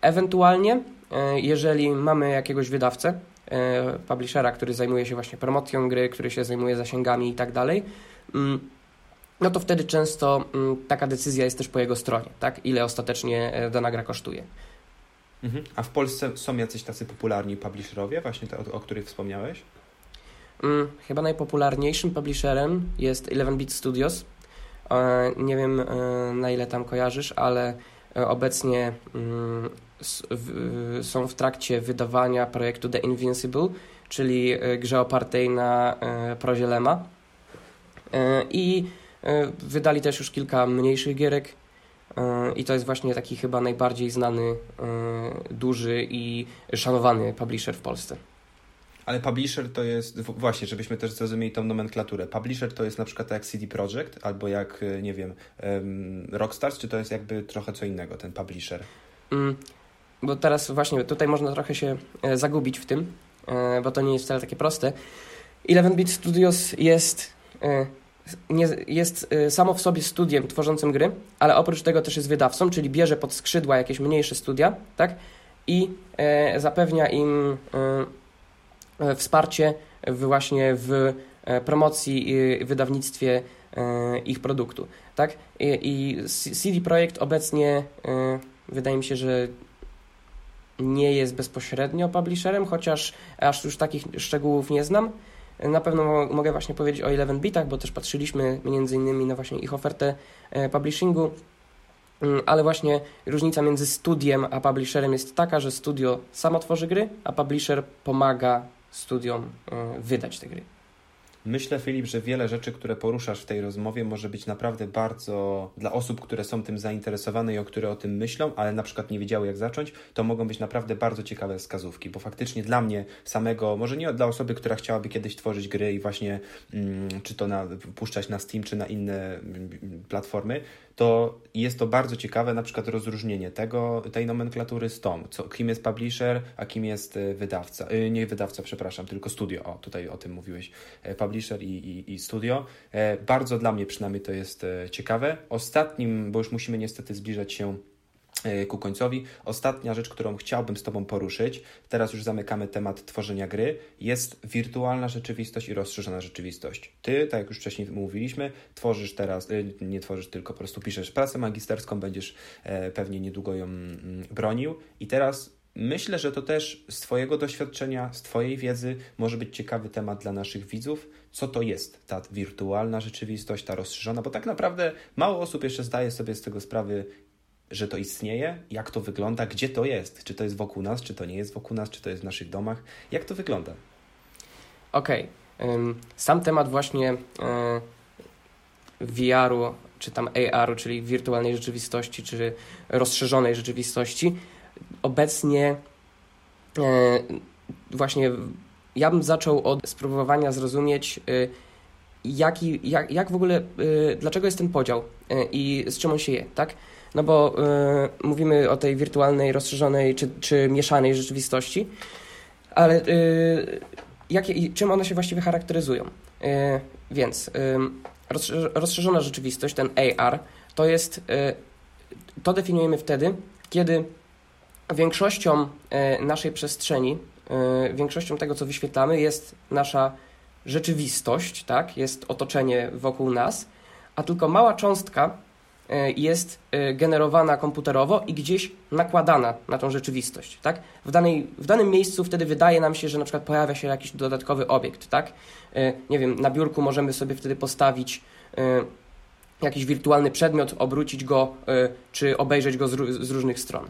Ewentualnie, e, jeżeli mamy jakiegoś wydawcę, e, publishera, który zajmuje się właśnie promocją gry, który się zajmuje zasięgami i tak dalej, mm, no to wtedy często mm, taka decyzja jest też po jego stronie, tak? Ile ostatecznie e, dana gra kosztuje. Mhm. A w Polsce są jacyś tacy popularni publisherowie, właśnie te, o, o których wspomniałeś? Chyba najpopularniejszym publisherem jest 11-Bit Studios, nie wiem e, na ile tam kojarzysz, ale e, obecnie mm, są w trakcie wydawania projektu The Invincible, czyli grze opartej na prozie Lema. I wydali też już kilka mniejszych gierek. I to jest właśnie taki chyba najbardziej znany, duży i szanowany publisher w Polsce. Ale publisher to jest, właśnie, żebyśmy też zrozumieli tą nomenklaturę. Publisher to jest na przykład jak CD Projekt albo jak, e, nie wiem, Rockstars, czy to jest jakby trochę co innego, ten publisher? Mm, bo teraz właśnie tutaj można trochę się e, zagubić w tym, e, bo to nie jest wcale takie proste. 11-Bit Studios jest, nie, jest samo w sobie studiem tworzącym gry, ale oprócz tego też jest wydawcą, czyli bierze pod skrzydła jakieś mniejsze studia, tak? I zapewnia im wsparcie właśnie w e, promocji i wydawnictwie e, ich produktu. Tak? I, CD Projekt obecnie wydaje mi się, że nie jest bezpośrednio publisherem, chociaż aż już takich szczegółów nie znam. Na pewno mogę właśnie powiedzieć o 11bitach, bo też patrzyliśmy między innymi na właśnie ich ofertę publishingu, mm, ale właśnie różnica między studiem a publisherem jest taka, że studio samo tworzy gry, a publisher pomaga studiom e, wydać te gry. Myślę, Filip, że wiele rzeczy, które poruszasz w tej rozmowie, może być naprawdę bardzo dla osób, które są tym zainteresowane i o które o tym myślą, ale na przykład nie wiedziały, jak zacząć, to mogą być naprawdę bardzo ciekawe wskazówki, bo faktycznie dla mnie samego, może nie dla osoby, która chciałaby kiedyś tworzyć gry i właśnie mm, czy to na, puszczać na Steam, czy na inne mm, platformy, to jest to bardzo ciekawe, na przykład rozróżnienie tego, tej nomenklatury z tom, co, kim jest publisher, a kim jest e, wydawca, e, nie wydawca, przepraszam, tylko studio, o, tutaj o tym mówiłeś, e, publisher i, i, i studio. Bardzo dla mnie przynajmniej to jest ciekawe. Ostatnim, bo już musimy niestety zbliżać się ku końcowi. Ostatnia rzecz, którą chciałbym z Tobą poruszyć, teraz już zamykamy temat tworzenia gry, jest wirtualna rzeczywistość i rozszerzona rzeczywistość. Ty, tak jak już wcześniej mówiliśmy, tworzysz teraz, e, nie tworzysz tylko, po prostu piszesz pracę magisterską, będziesz e, pewnie niedługo ją mm, bronił i teraz Myślę, że to też z Twojego doświadczenia, z Twojej wiedzy może być ciekawy temat dla naszych widzów. Co to jest ta wirtualna rzeczywistość, ta rozszerzona, bo tak naprawdę mało osób jeszcze zdaje sobie z tego sprawy, że to istnieje, jak to wygląda, gdzie to jest, czy to jest wokół nas, czy to nie jest wokół nas, czy to jest w naszych domach, jak to wygląda? Okej. Okay. Sam temat właśnie e, VR-u, czy tam AR-u, czyli wirtualnej rzeczywistości, czy rozszerzonej rzeczywistości, obecnie e, właśnie ja bym zaczął od spróbowania zrozumieć, e, jaki, jak, jak w ogóle, dlaczego jest ten podział i z czym on się je, tak? No bo y, mówimy o tej wirtualnej, rozszerzonej czy, czy mieszanej rzeczywistości, ale y, jakie, czym one się właściwie charakteryzują? Y, więc rozszerzona rzeczywistość, ten AR, to jest, to definiujemy wtedy, kiedy większością naszej przestrzeni, większością tego, co wyświetlamy, jest nasza rzeczywistość, tak? jest otoczenie wokół nas, a tylko mała cząstka jest e, generowana komputerowo i gdzieś nakładana na tą rzeczywistość, tak? W, danej, w danym miejscu wtedy wydaje nam się, że na przykład pojawia się jakiś dodatkowy obiekt, tak? E, nie wiem, na biurku możemy sobie wtedy postawić jakiś wirtualny przedmiot, obrócić go, czy obejrzeć go z, z różnych stron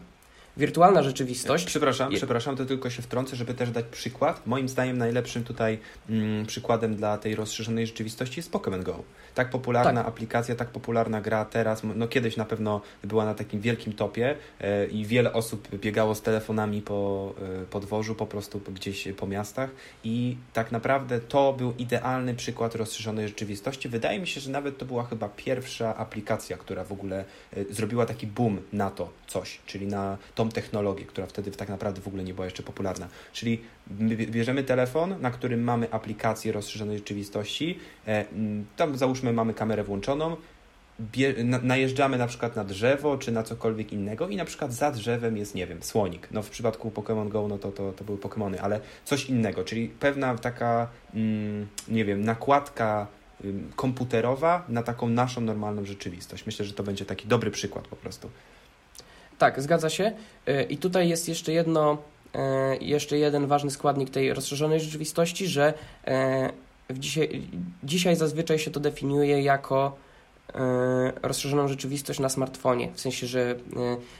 wirtualna rzeczywistość. Przepraszam, je... przepraszam, to tylko się wtrącę, żeby też dać przykład. Moim zdaniem najlepszym tutaj mm, przykładem dla tej rozszerzonej rzeczywistości jest Pokémon Go. Tak popularna tak. aplikacja, tak popularna gra teraz, no kiedyś na pewno była na takim wielkim topie e, i wiele osób biegało z telefonami po e, podwożu, po prostu gdzieś po miastach i tak naprawdę to był idealny przykład rozszerzonej rzeczywistości. Wydaje mi się, że nawet to była chyba pierwsza aplikacja, która w ogóle e, zrobiła taki boom na to coś, czyli na tą technologię, która wtedy tak naprawdę w ogóle nie była jeszcze popularna. Czyli bierzemy telefon, na którym mamy aplikację rozszerzonej rzeczywistości, tam załóżmy załóżmy mamy kamerę włączoną, najeżdżamy na przykład na drzewo czy na cokolwiek innego i na przykład za drzewem jest, nie wiem, słonik. No w przypadku Pokémon Go no to, to, to były Pokémony, ale coś innego, czyli pewna taka, mm, nie wiem, nakładka komputerowa na taką naszą normalną rzeczywistość. Myślę, że to będzie taki dobry przykład po prostu. Tak, zgadza się. Y, I tutaj jest jeszcze jedno, y, jeszcze jeden ważny składnik tej rozszerzonej rzeczywistości, że y, dzisiaj, dzisiaj zazwyczaj się to definiuje jako e, rozszerzoną rzeczywistość na smartfonie. W sensie, że e,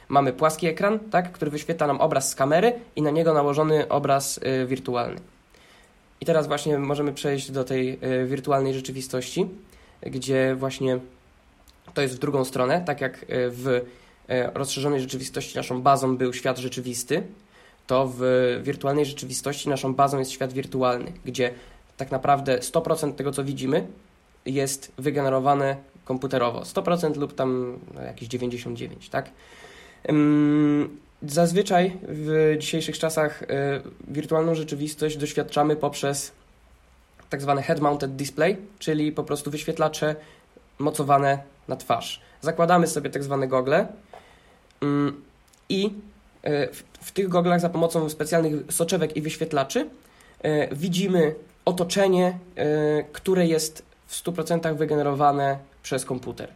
mamy płaski ekran, tak, który wyświetla nam obraz z kamery i na niego nałożony obraz e, wirtualny. I teraz właśnie możemy przejść do tej wirtualnej rzeczywistości, gdzie właśnie to jest w drugą stronę, tak jak w rozszerzonej rzeczywistości naszą bazą był świat rzeczywisty, to w wirtualnej rzeczywistości naszą bazą jest świat wirtualny, gdzie tak naprawdę 100% tego, co widzimy, jest wygenerowane komputerowo. 100% lub tam no, jakieś 99%, tak? Zazwyczaj w dzisiejszych czasach y, wirtualną rzeczywistość doświadczamy poprzez tak zwane head-mounted display, czyli po prostu wyświetlacze mocowane na twarz. Zakładamy sobie tak zwane gogle i y, w tych goglach za pomocą specjalnych soczewek i wyświetlaczy y, widzimy otoczenie, e, które jest w 100% wygenerowane przez komputer.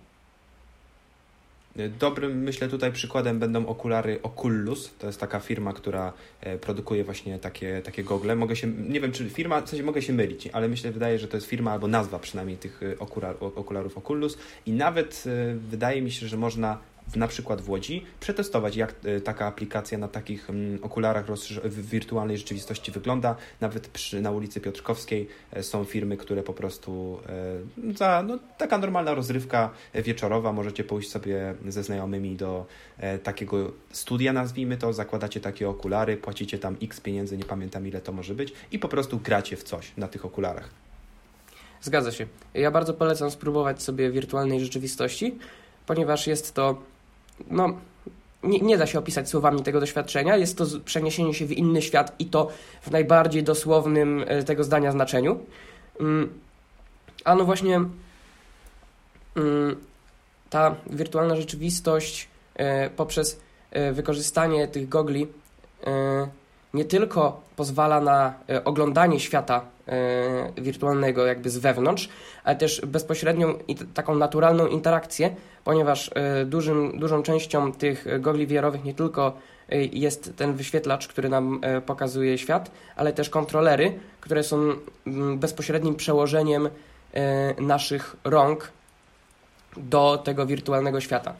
Dobrym, myślę, tutaj przykładem będą okulary Oculus. To jest taka firma, która e, produkuje właśnie takie, takie gogle. Mogę się, nie wiem, czy firma, w sensie mogę się mylić, ale myślę, wydaje, że to jest firma albo nazwa przynajmniej tych e, okular, okularów Oculus. I nawet wydaje mi się, że można na przykład w Łodzi, przetestować, jak e, taka aplikacja na takich mm, okularach w wirtualnej rzeczywistości wygląda. Nawet przy, na ulicy Piotrkowskiej e, są firmy, które po prostu e, za no, taka normalna rozrywka wieczorowa możecie pójść sobie ze znajomymi do takiego studia, nazwijmy to, zakładacie takie okulary, płacicie tam x pieniędzy, nie pamiętam ile to może być i po prostu gracie w coś na tych okularach. Zgadza się. Ja bardzo polecam spróbować sobie wirtualnej rzeczywistości, ponieważ jest to, no, nie, nie, da się opisać słowami tego doświadczenia. Jest to przeniesienie się w inny świat i to w najbardziej dosłownym e, tego zdania znaczeniu. Mm, a no właśnie mm, ta wirtualna rzeczywistość e, poprzez e, wykorzystanie tych gogli nie tylko pozwala na oglądanie świata wirtualnego jakby z wewnątrz, ale też bezpośrednią i taką naturalną interakcję, ponieważ dużym, dużą częścią tych gogli wiarowych nie tylko jest ten wyświetlacz, który nam pokazuje świat, ale też kontrolery, które są mm, bezpośrednim przełożeniem naszych rąk do tego wirtualnego świata.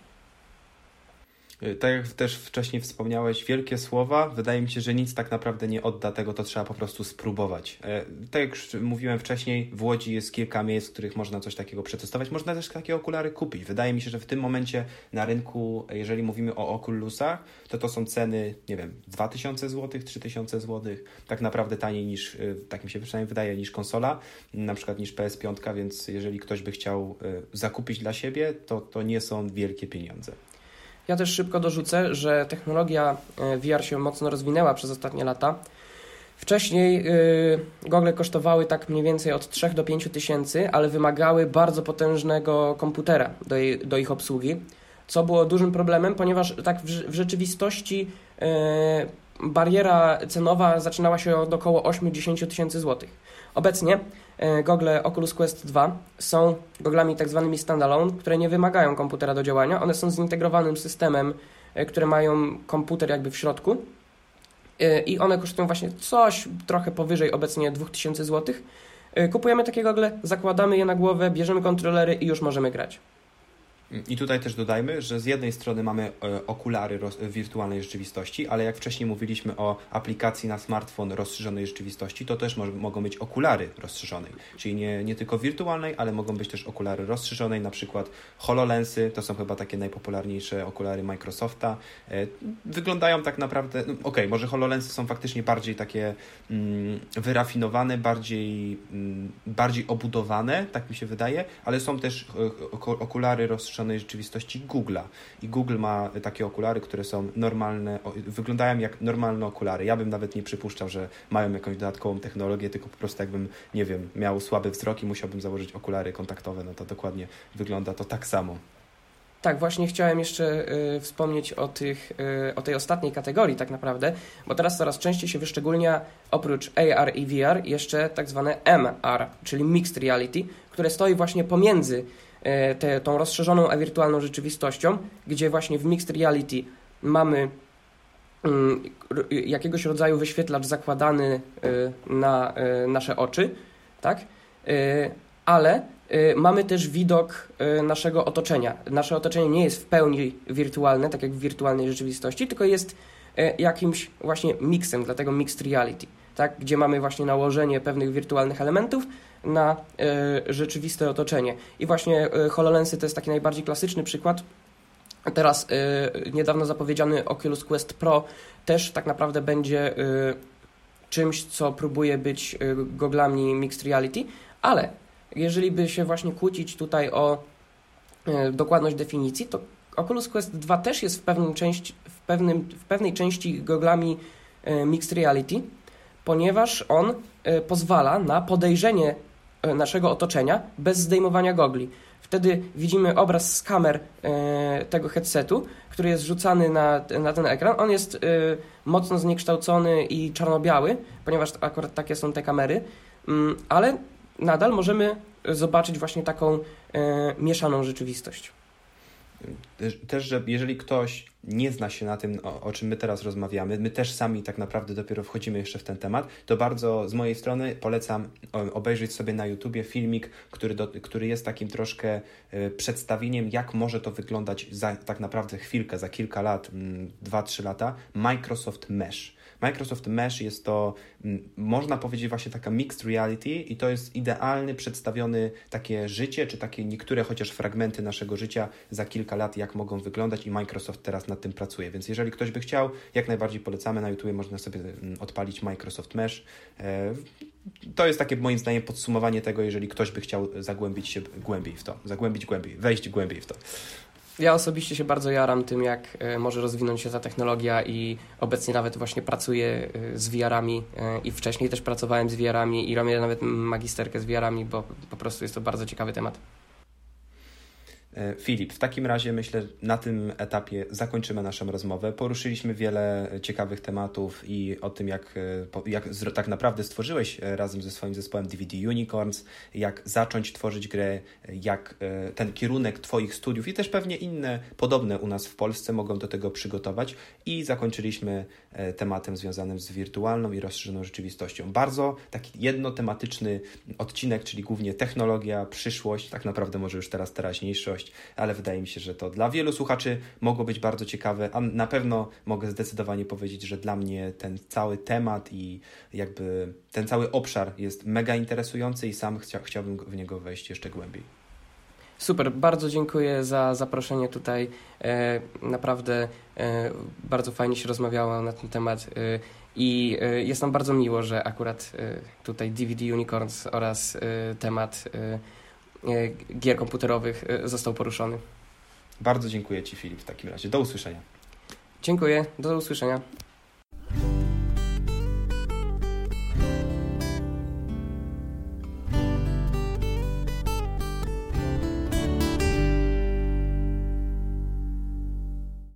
Y, tak jak też wcześniej wspomniałeś, wielkie słowa, wydaje mi się, że nic tak naprawdę nie odda tego, to trzeba po prostu spróbować. E, tak jak już mówiłem wcześniej, w Łodzi jest kilka miejsc, w których można coś takiego przetestować. Można też takie okulary kupić. Wydaje mi się, że w tym momencie na rynku, jeżeli mówimy o Oculusach, to to są ceny, nie wiem, 2000 zł, 3000 zł. Tak naprawdę taniej niż, y, tak mi się przynajmniej wydaje, niż konsola, na przykład niż PS5, więc jeżeli ktoś by chciał zakupić dla siebie, to to nie są wielkie pieniądze. Ja też szybko dorzucę, że technologia e, VR się mocno rozwinęła przez ostatnie lata. Wcześniej yy, gogle kosztowały tak mniej więcej od 3 do 5 tysięcy, ale wymagały bardzo potężnego komputera do, jej, do ich obsługi, co było dużym problemem, ponieważ tak w, w rzeczywistości yy, bariera cenowa zaczynała się od około 8-10 tysięcy złotych. Obecnie E, gogle Oculus Quest 2 są goglami tak zwanymi standalone, które nie wymagają komputera do działania. One są zintegrowanym systemem, e, które mają komputer jakby w środku e, i one kosztują właśnie coś trochę powyżej obecnie 2000 zł. Kupujemy takie gogle, zakładamy je na głowę, bierzemy kontrolery i już możemy grać. I tutaj też dodajmy, że z jednej strony mamy e, okulary wirtualnej rzeczywistości, ale jak wcześniej mówiliśmy o aplikacji na smartfon rozszerzonej rzeczywistości, to też mogą być okulary rozszerzonej, czyli nie, nie tylko wirtualnej, ale mogą być też okulary rozszerzonej, na przykład HoloLensy, to są chyba takie najpopularniejsze okulary Microsofta. E, wyglądają tak naprawdę, no, ok, może HoloLensy są faktycznie bardziej takie mm, wyrafinowane, bardziej, mm, bardziej obudowane, tak mi się wydaje, ale są też e, okulary rozszerzone rozszerzonej rzeczywistości Google'a. I Google ma takie okulary, które są normalne, wyglądają jak normalne okulary. Ja bym nawet nie przypuszczał, że mają jakąś dodatkową technologię, tylko po prostu jakbym, nie wiem, miał słaby wzrok i musiałbym założyć okulary kontaktowe, no to dokładnie wygląda to tak samo. Tak, właśnie chciałem jeszcze y, wspomnieć o, tych, y, o tej ostatniej kategorii tak naprawdę, bo teraz coraz częściej się wyszczególnia oprócz AR i VR jeszcze tak zwane MR, czyli Mixed Reality, które stoi właśnie pomiędzy te, tą rozszerzoną, a wirtualną rzeczywistością, gdzie właśnie w Mixed Reality mamy mm, jakiegoś rodzaju wyświetlacz zakładany e, na e, nasze oczy, tak? Ale mamy też widok naszego otoczenia. Nasze otoczenie nie jest w pełni wirtualne, tak jak w wirtualnej rzeczywistości, tylko jest jakimś właśnie miksem, dlatego mixed reality, tak? gdzie mamy właśnie nałożenie pewnych wirtualnych elementów na e, rzeczywiste otoczenie. I właśnie e, HoloLensy to jest taki najbardziej klasyczny przykład. Teraz e, niedawno zapowiedziany Oculus Quest Pro też tak naprawdę będzie czymś, co próbuje być goglami mixed reality, ale jeżeli by się właśnie kłócić tutaj o dokładność definicji, to Oculus Quest 2 też jest w, pewnym części, w, pewnym, w pewnej części goglami mixed reality, ponieważ on pozwala na podejrzenie E, naszego otoczenia bez zdejmowania gogli. Wtedy widzimy obraz z kamer e, tego headsetu, który jest rzucany na, na ten ekran. On jest e, mocno zniekształcony i czarno-biały, ponieważ akurat takie są te kamery, mm, ale nadal możemy zobaczyć właśnie taką mieszaną rzeczywistość. Też, że jeżeli ktoś nie zna się na tym, o, o, czym my teraz rozmawiamy, my też sami tak naprawdę dopiero wchodzimy jeszcze w ten temat, to bardzo z mojej strony polecam obejrzeć sobie na YouTubie filmik, który, do, który jest takim troszkę y, przedstawieniem, jak może to wyglądać za tak naprawdę chwilkę, za kilka lat, 2-3 mm, lata, Microsoft Mesh. Microsoft Mesh jest to, mm, można powiedzieć, właśnie taka mixed reality i to jest idealny przedstawiony takie życie, czy takie niektóre chociaż fragmenty naszego życia za kilka lat, jak mogą wyglądać i Microsoft teraz nad tym pracuje. Więc jeżeli ktoś by chciał, jak najbardziej polecamy na YouTube, można sobie mm, odpalić Microsoft Mesh. E, to jest takie moim zdaniem podsumowanie tego, jeżeli ktoś by chciał zagłębić się głębiej w to, zagłębić głębiej, wejść głębiej w to. Ja osobiście się bardzo jaram tym, jak może rozwinąć się ta technologia i obecnie nawet właśnie pracuję z VR-ami i wcześniej też pracowałem z VR-ami i robię nawet magisterkę z VR-ami, bo po prostu jest to bardzo ciekawy temat. E, Filip, w takim razie myślę, na tym etapie zakończymy naszą rozmowę. Poruszyliśmy wiele ciekawych tematów i o tym, jak, e, jak tak naprawdę stworzyłeś e, razem ze swoim zespołem DVD Unicorns, jak zacząć tworzyć grę, jak ten kierunek Twoich studiów i też pewnie inne podobne u nas w Polsce mogą do tego przygotować. I zakończyliśmy tematem związanym z wirtualną i rozszerzoną rzeczywistością. Bardzo taki jednotematyczny odcinek, czyli głównie technologia, przyszłość, tak naprawdę może już teraz teraźniejszość ale wydaje mi się, że to dla wielu słuchaczy mogło być bardzo ciekawe, a na pewno mogę zdecydowanie powiedzieć, że dla mnie ten cały temat i jakby ten cały obszar jest mega interesujący i sam chcia, chciałbym w niego wejść jeszcze głębiej. Super, bardzo dziękuję za zaproszenie tutaj. E, naprawdę e, bardzo fajnie się rozmawiało na ten temat e, i jest nam bardzo miło, że akurat tutaj DVD Unicorns oraz temat gier komputerowych e, został poruszony. Bardzo dziękuję Ci, Filip, w takim razie. Do usłyszenia. Dziękuję, do usłyszenia.